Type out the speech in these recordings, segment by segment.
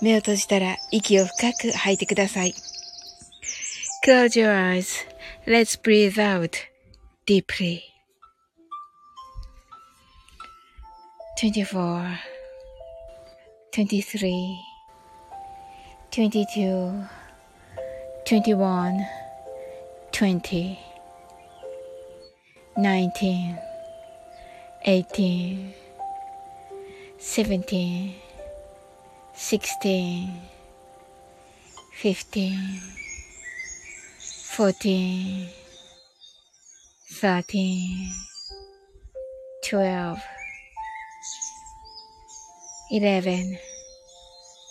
目を閉じたら息を深く吐いてください。Close your eyes.Let's breathe out deeply. 24 23 22 21 20 19 18 17 16 15 14 13 12 11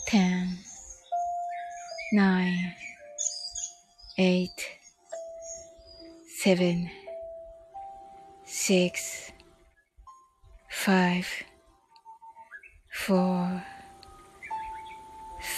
10 9 8 7 6 5 4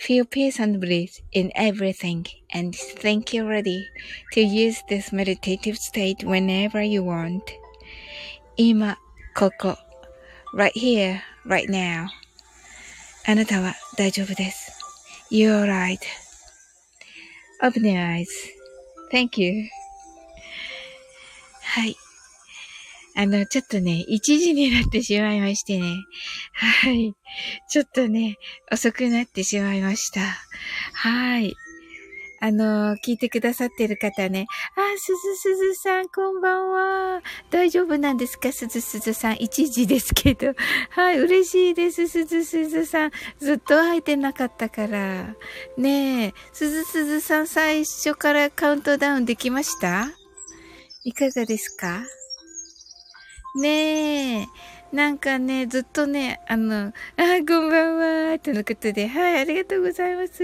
Feel peace and bliss in everything and think you're ready to use this meditative state whenever you want. 今、ここ、right here, right now. あなたは大丈夫です。You're right.Open your eyes.Thank you. はい。 あの、ちょっとね、1時になってしまいましてね。はい。ちょっとね、遅くなってしまいました。はい。あの、聞いてくださってる方ね。あ、すずすずさん、こんばんは。大丈夫なんですか？すずすずさん。1時ですけど。はい、嬉しいです。すずすずさん。ずっと会えてなかったから。ねえ、すずすずさん、最初からカウントダウンできました？いかがですか？ねえ。なんかね、ずっとね、あの、あ、こんばんは、とのことで、はい、ありがとうございます。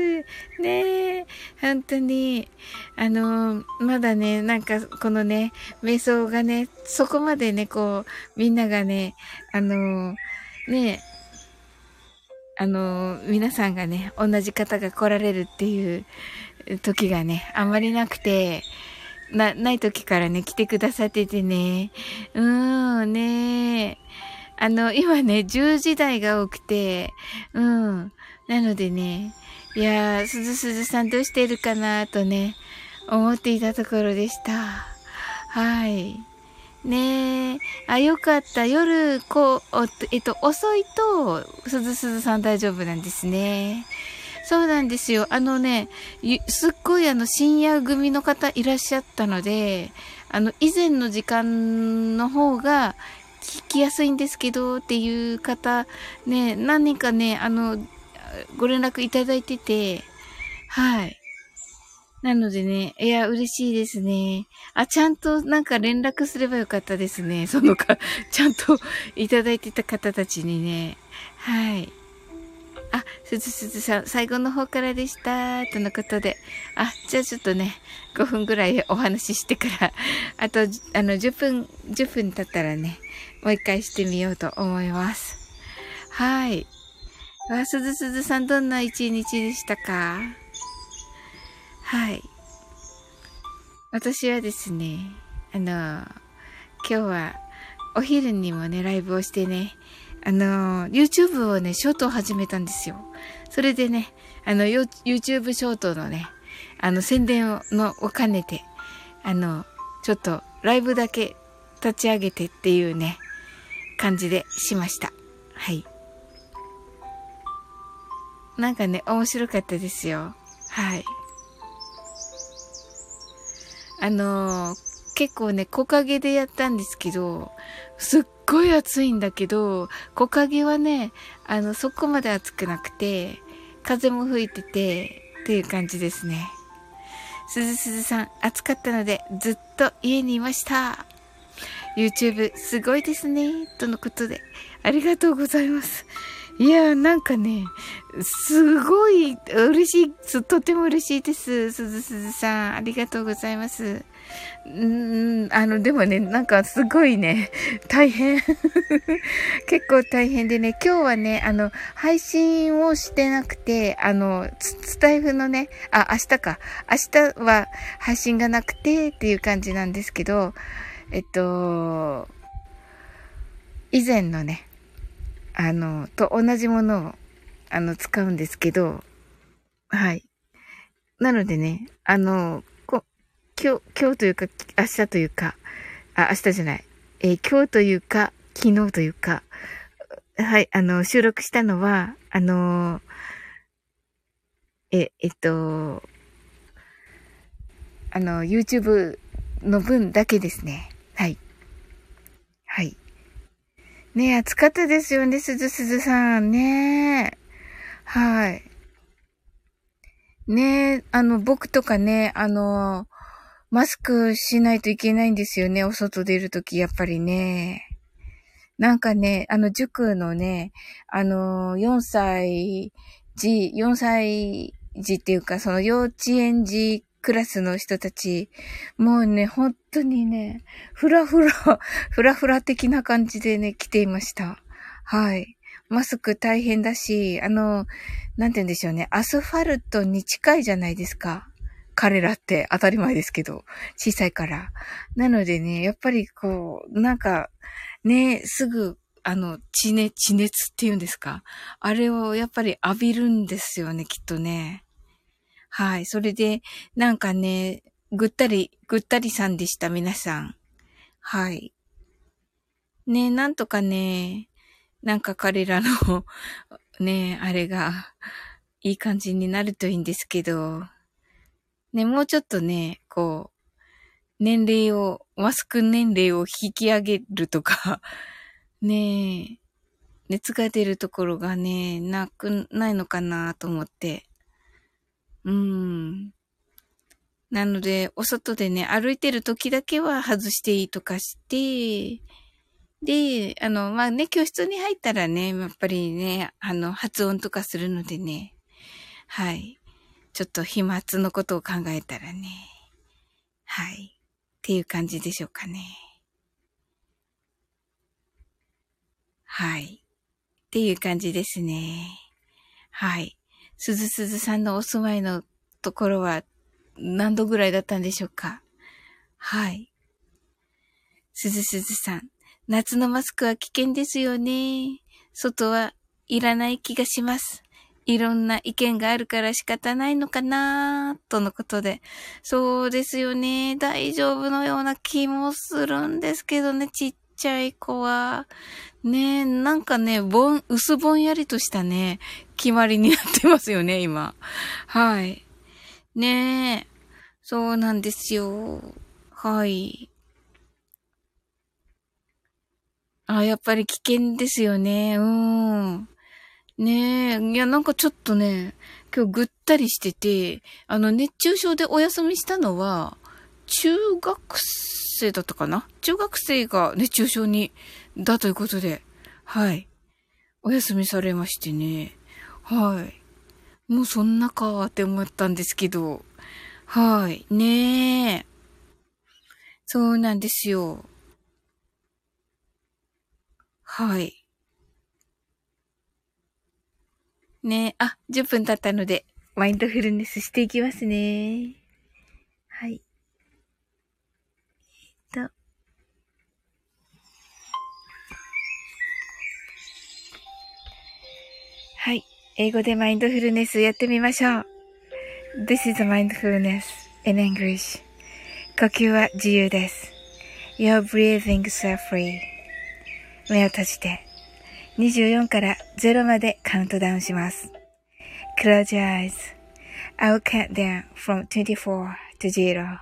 ねえ、本当に、あの、まだね、なんか、このね、瞑想がね、そこまでね、こう、みんながね、あの、ねえあの、皆さんがね、同じ方が来られるっていう時がね、あんまりなくて、な、ない時からね、来てくださっててね。うーん、ねあの、今ね、10時台が多くて、うん。なのでね、いやー、すずすずさんどうしてるかなとね、思っていたところでした。はい。ねえ。あ、よかった。夜、こう、えっと、遅いと、すずすずさん大丈夫なんですね。そうなんですよ。あのね、すっごいあの深夜組の方いらっしゃったので、あの以前の時間の方が聞きやすいんですけどっていう方、ね、何かね、あの、ご連絡いただいてて、はい。なのでね、いや、嬉しいですね。あ、ちゃんとなんか連絡すればよかったですね。そのか、ちゃんといただいてた方たちにね。はい。あ、すずすずさん、最後の方からでした。とのことで。あ、じゃあちょっとね、5分ぐらいお話ししてから、あと、あの、10分、10分経ったらね、もう一回してみようと思います。はい。あ、すずすずさん、どんな一日でしたか？はい。私はですね、あの、今日はお昼にもね、ライブをしてね、あの、YouTube をね、ショートを始めたんですよ。それでね、あの、YouTube ショートのね、あの、宣伝を、の、を兼ねて、あの、ちょっと、ライブだけ立ち上げてっていうね、感じでしました。はい。なんかね、面白かったですよ。はい。あのー、結構ね、木陰でやったんですけど、すっごい暑いんだけど、木陰はね、あの、そこまで暑くなくて、風も吹いてて、っていう感じですね。すずすずさん、暑かったので、ずっと家にいました。YouTube すごいですね。とのことで、ありがとうございます。いや、なんかね、すごい嬉しい、とても嬉しいです。すずすずさん、ありがとうございます。んあの、でもね、なんかすごいね、大変。結構大変でね、今日はね、あの、配信をしてなくて、あの、スタイフのね、あ、明日か。明日は配信がなくてっていう感じなんですけど、えっと、以前のね、あの、と同じものを、あの、使うんですけど、はい。なのでね、あの、こ今日、今日というか、明日というか、あ、明日じゃない。えー、今日というか、昨日というか、はい、あの、収録したのは、あの、え、えっと、あの、YouTube の分だけですね。はい。はい。ねえ、暑かったですよね、すずすずさん。ねえ。はい。ねえ、あの、僕とかね、あの、マスクしないといけないんですよね、お外出るとき、やっぱりね。なんかね、あの、塾のね、あの、4歳児、4歳児っていうか、その幼稚園児クラスの人たち、もうね、本当にね、ふらふら、ふらふら的な感じでね、来ていました。はい。マスク大変だし、あの、なんて言うんでしょうね、アスファルトに近いじゃないですか。彼らって当たり前ですけど、小さいから。なのでね、やっぱりこう、なんか、ね、すぐ、あの、地熱、地熱っていうんですかあれをやっぱり浴びるんですよね、きっとね。はい。それで、なんかね、ぐったり、ぐったりさんでした、皆さん。はい。ね、なんとかね、なんか彼らの ね、あれが、いい感じになるといいんですけど、ね、もうちょっとね、こう、年齢を、マスク年齢を引き上げるとか、ね熱が出るところがね、なく、ないのかなと思って。うん。なので、お外でね、歩いてる時だけは外していいとかして、で、あの、まあね、教室に入ったらね、やっぱりね、あの、発音とかするのでね、はい。ちょっと飛沫のことを考えたらね、はい。っていう感じでしょうかね。はい。っていう感じですね。はい。すずすずさんのお住まいのところは何度ぐらいだったんでしょうか？はい。すずすずさん、夏のマスクは危険ですよね。外はいらない気がします。いろんな意見があるから仕方ないのかなとのことで。そうですよね。大丈夫のような気もするんですけどね。ちっちゃい子は。ね、なんかね、ぼん、薄ぼんやりとしたね、決まりになってますよね、今。はい。ねえ、そうなんですよ。はい。あ、やっぱり危険ですよね。うん。ねえ、いや、なんかちょっとね、今日ぐったりしてて、あの、熱中症でお休みしたのは、中学生だったかな？中学生が熱中症に、だということで、はい。お休みされましてね。はい。もうそんなかって思ったんですけど、はい。ねえ。そうなんですよ。はい。ねえあ、10分経ったので、マインドフルネスしていきますね。はい。えっと。はい。英語でマインドフルネスやってみましょう。This is mindfulness in English. 呼吸は自由です。You're breathing is free. 目を閉じて。24から0までカウントダウンします。Close your eyes. I'll count down from 24 to 0.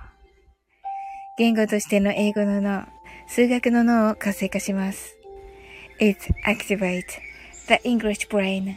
言語としての英語の脳、数学の脳を活性化します。It activates the English brain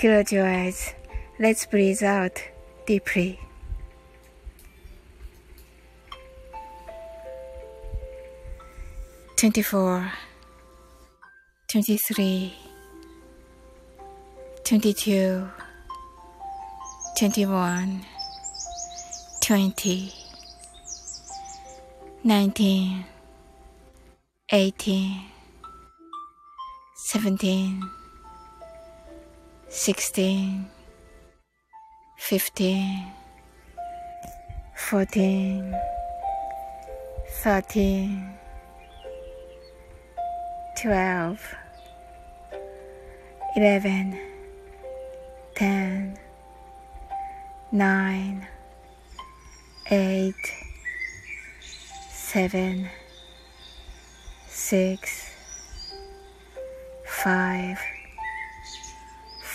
Close your eyes. Let's breathe out deeply. Twenty-four. 23 22 21 20 19 18 17 16 15 14 13 12 11 10 9 8 7 6 5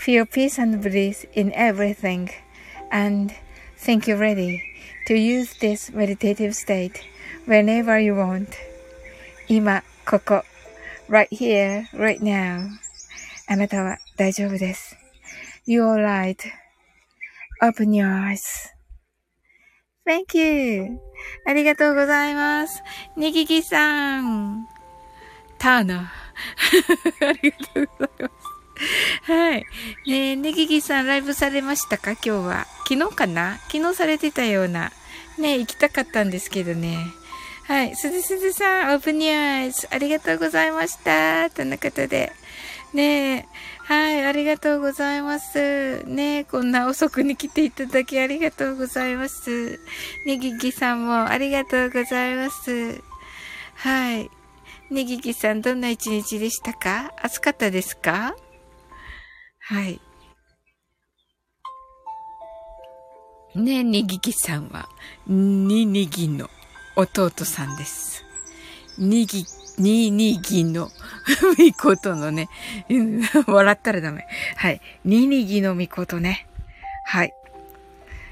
Feel peace and bliss in everything and think you're ready to use this meditative state whenever you want. 今、ここ、right here, right now. あなたは大丈夫です。You're right.Open your eyes.Thank you. ありがとうございます。にぎぎさん。ターナー。ありがとうございます。 はい。ねえ、ねぎぎさんライブされましたか？今日は。昨日かな？昨日されてたような。ね行きたかったんですけどね。はい。すずすずさん、オープニュース。ありがとうございました。とのことで。ねえ。はい、ありがとうございます。ねえ、こんな遅くに来ていただきありがとうございます。ねぎぎさんもありがとうございます。はい。ねぎぎさん、どんな一日でしたか？暑かったですか？はい。ねえ、ねぎぎさんは、ににぎの弟さんです。にぎににぎの みことのね、笑ったらダメ。はい。ににぎのみことね。はい。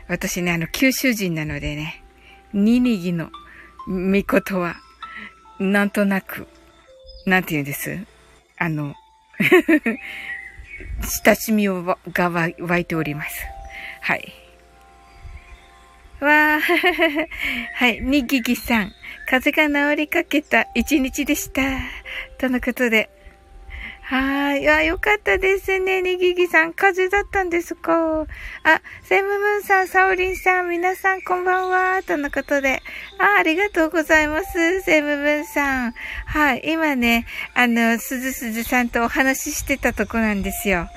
私ね、あの、九州人なのでね、ニニギの見事は、なんとなく、なんて言うんです？あの、親しみをが湧いております。はい。わー、はい、にぎぎさん。風が治りかけた一日でした。とのことで、はい。あ、よかったですね。にぎぎさん。風邪だったんですか？あ、セムムーンさん、サオリンさん、皆さんこんばんは。とのことで。あ、ありがとうございます。セムムーンさん。はい。今ね、あの、すずすずさんとお話ししてたとこなんですよ。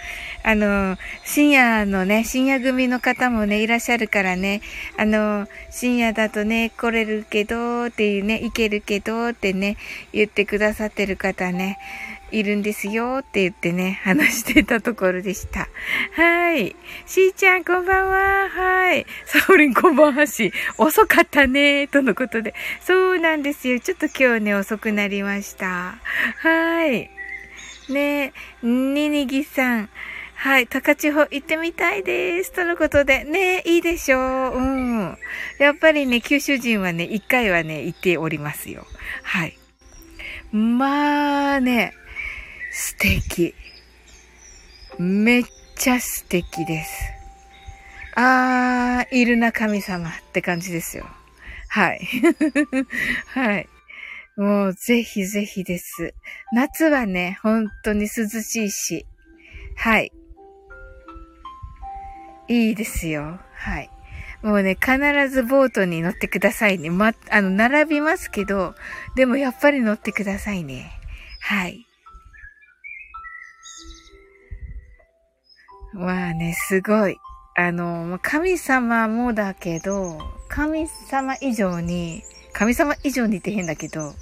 あの、深夜のね、深夜組の方もね、いらっしゃるからね、あの、深夜だとね、来れるけど、っていうね、行けるけど、ってね、言ってくださってる方ね。いるんですよって言ってね、話してたところでした。はい。しーちゃん、こんばんは。はい。サオリン、こんばんはし。遅かったね。とのことで。そうなんですよ。ちょっと今日ね、遅くなりました。はい。ねににぎさん。はい。高千穂行ってみたいです。とのことで。ねいいでしょう。うん。やっぱりね、九州人はね、一回はね、行っておりますよ。はい。まあね、素敵。めっちゃ素敵です。あー、いるな神様って感じですよ。はい。はい。もうぜひぜひです。夏はね、本当に涼しいし。はい。いいですよ。はい。もうね、必ずボートに乗ってくださいね。ま、あの、並びますけど、でもやっぱり乗ってくださいね。はい。まあね、すごい。あの、神様もだけど、神様以上に、神様以上にって変だけど、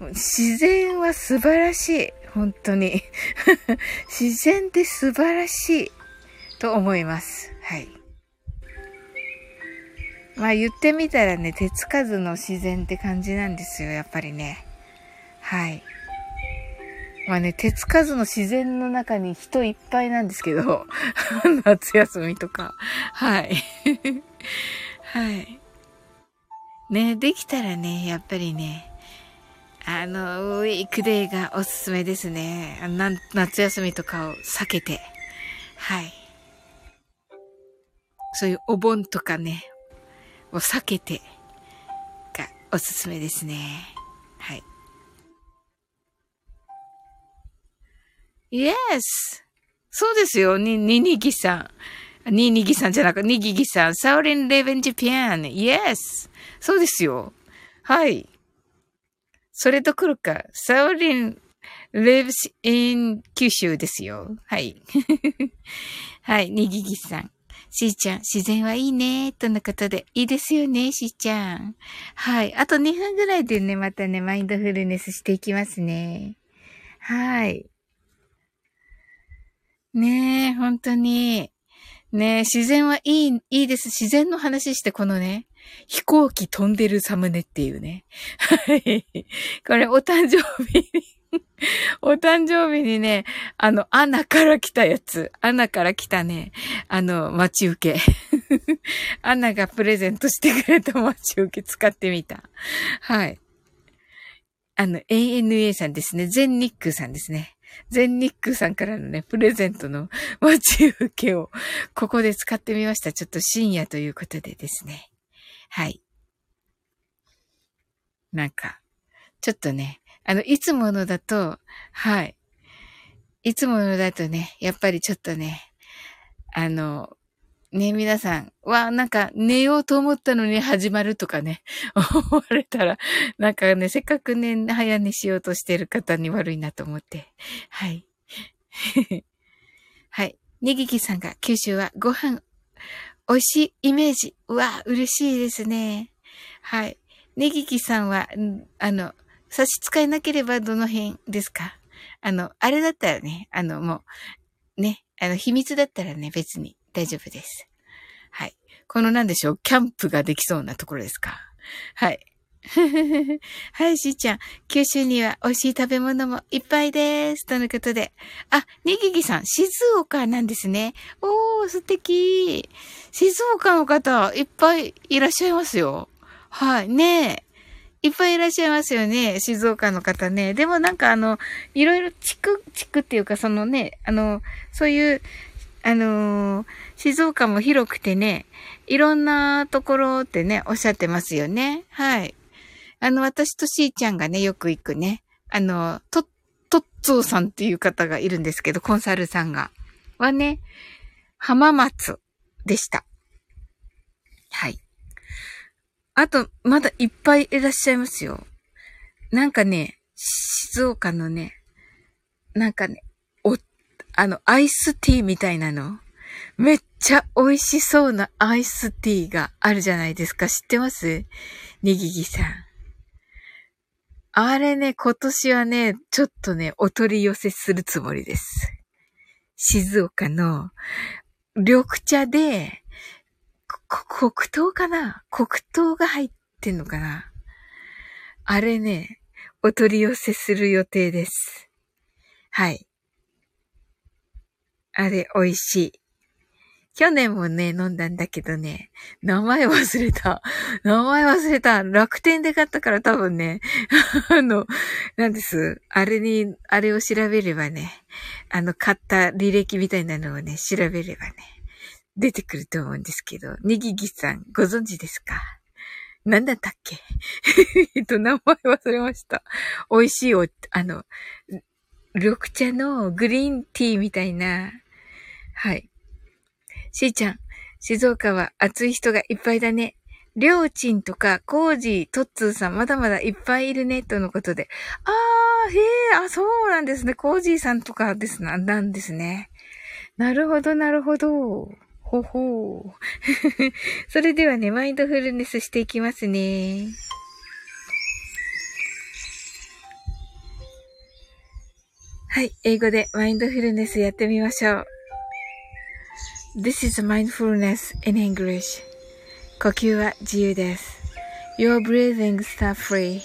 自然は素晴らしい。本当に。自然って素晴らしい。と思います。はい。まあ言ってみたらね、手つかずの自然って感じなんですよ、やっぱりね。はい。まあね、手つかずの自然の中に人いっぱいなんですけど、夏休みとか。はい。はい。ね、できたらね、やっぱりね、あの、ウィークデーがおすすめですね。夏休みとかを避けて。はい。そういうお盆とかね、を避けて、がおすすめですね。はい。Yes! そうですよ。に、ににぎさん。ににぎさんじゃなく、にぎぎさん。サウリン live in Japan. Yes! そうですよ。はい。それどころか、サウリン lives in 九州ですよ。はい。はい、にぎぎさん。しーちゃん、自然はいいね、とのことで。いいですよね、しーちゃん。はい。あと2分ぐらいでね、またね、マインドフルネスしていきますね。はい。ねえ、本当に。ねえ、自然はいい、いいです。自然の話して、このね、飛行機飛んでるサムネっていうね。はい。これ、お誕生日 お誕生日にね、あの、アナから来たやつ。アナから来たね、あの、待ち受け。アナがプレゼントしてくれた待ち受け使ってみた。はい。あの、ANA さんですね。全日空さんですね。全日空さんからのね、プレゼントの待ち受けを、ここで使ってみました。ちょっと深夜ということでですね。はい。なんか、ちょっとね、あの、いつものだと、はい。いつものだとね、やっぱりちょっとね、あの、ね、皆さん、わ、なんか寝ようと思ったのに始まるとかね、思われたら、なんかね、せっかくね、早寝しようとしてる方に悪いなと思って。はい。はい。ねぎきさんが九州はご飯、美味しいイメージ。うわ、嬉しいですね。はい。ねぎきさんは、あの、差し支えなければどの辺ですか？あの、あれだったらね、あの、もう、ね、あの、秘密だったらね、別に大丈夫です。。はいこのなんでしょう、キャンプができそうなところですか？はい。はい、しーちゃん。九州には美味しい食べ物もいっぱいです。とのことで。あ、にぎぎさん、静岡なんですね。おー、素敵。静岡の方、いっぱいいらっしゃいますよ。はい、ねえ。いっぱいいらっしゃいますよね。静岡の方ね。でもなんかあの、いろいろ地区、地区っていうかそのね、あの、そういう、あのー、静岡も広くてね、いろんなところってね、おっしゃってますよね。はい。あの、私としーちゃんがね、よく行くね、あの、と、とっつーさんっていう方がいるんですけど、コンサルさんが。はね、浜松でした。はい。あと、まだいっぱいいらっしゃいますよ。なんかね、静岡のね、なんかね、お、あの、アイスティーみたいなの。めっちゃ美味しそうなアイスティーがあるじゃないですか。知ってます？ネギギさん。あれね、今年はね、ちょっとね、お取り寄せするつもりです。静岡の緑茶で、黒糖かな？黒糖が入ってんのかな？あれね、お取り寄せする予定です。はい。あれ、美味しい。去年もね、飲んだんだけどね、名前忘れた。名前忘れた。楽天で買ったから多分ね、あの、なんです。あれに、あれを調べればね、あの、買った履歴みたいなのをね、調べればね、出てくると思うんですけど、にぎぎさん、ご存知ですか？なんだったっけ？えっと、名前忘れました。美味しいお、あの、緑茶のグリーンティーみたいな、はい。しーちゃん、静岡は熱い人がいっぱいだね。りょうちんとか、コージー、トッツーさん、まだまだいっぱいいるね、とのことで。あー、へー、あ、そうなんですね。コージーさんとかですな、なんですね。なるほど、なるほど。ほほー。それではね、マインドフルネスしていきますね。はい、英語でマインドフルネスやってみましょう。This is mindfulness in English. 呼吸は自由です。Your breathing start free.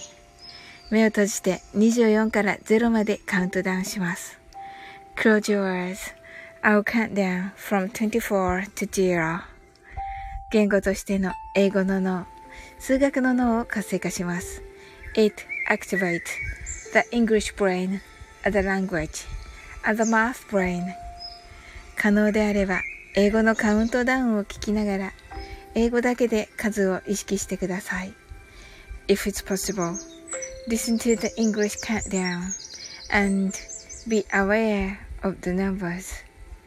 目を閉じて24から0までカウントダウンします。Close your eyes. I'll count down from 24 to 0. 言語としての英語の脳、数学の脳を活性化します。It activates the English brain, as a language, as a math brain. 可能であれば英語のカウントダウンを聞きながら、英語だけで数を意識してください。If it's possible, listen to the English countdown and be aware of the numbers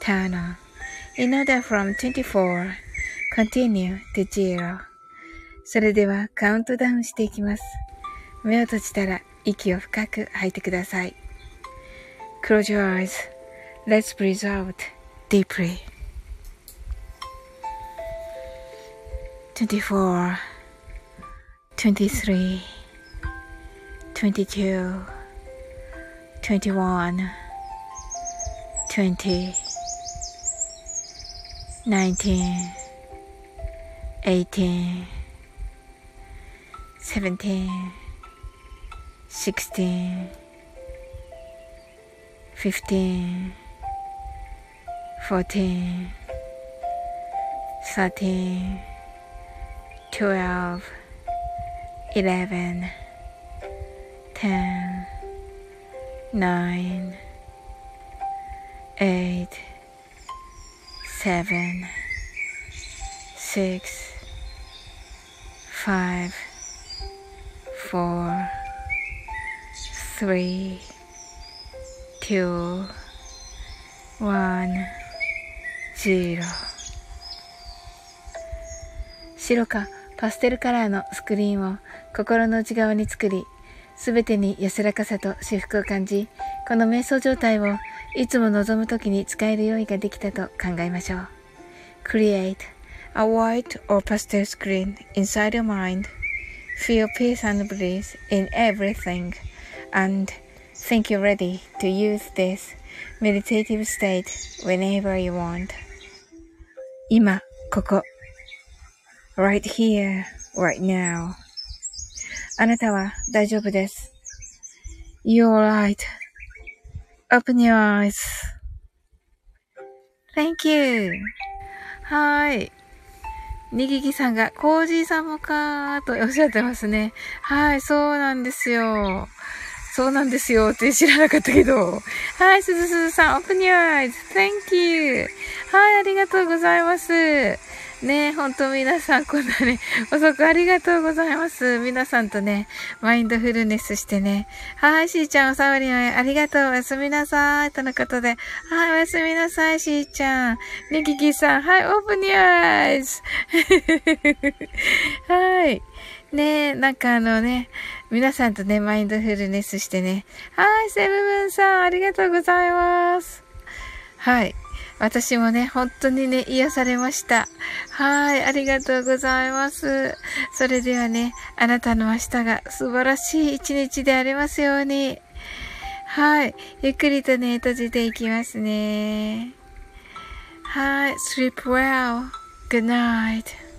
turn on, in order from 24, continue to zero. それではカウントダウンしていきます。目を閉じたら息を深く吐いてください。Close your eyes. Let's breathe out. deeply. 24 23 22 21 20 19 18 17 16 15 14 13 12 11 10 9 8 seven, six, five, four, three, two, one. 白。白か、パステルカラーのスクリーンを心の内側に作り、すべてに安らかさと至福を感じ、この瞑想状態をいつも望むときに使える用意ができたと考えましょう。Create a white or pastel screen inside your mind. Feel peace and bliss in everything and think you're ready to use this meditative state whenever you want. 今、ここ。right here, right now. あなたは大丈夫です。You're Open your eyes. Thank you. はい。にぎぎさんが、コージーさんもかーとおっしゃってますね。はい、そうなんですよ。そうなんですよって知らなかったけど。はい、すずすずさん、open your eyes. Thank you. はい、ありがとうございます。ねほんと皆さん、こんなね、遅くありがとうございます。皆さんとね、マインドフルネスしてね。はい、しーちゃん、おさわりありがとう。おやすみなさい。とのことで。はい、おやすみなさい、しーちゃん。ねききさん、はい、オープニュアイズ。はい。ねなんかあのね、皆さんとね、マインドフルネスしてね。はい、セブブンさん、ありがとうございます。はい。私もね、本当にね、癒されました。はい、ありがとうございます。それではね、あなたの明日が素晴らしい一日でありますように。はい、ゆっくりとね、閉じていきますね。はい、sleep well. Good night.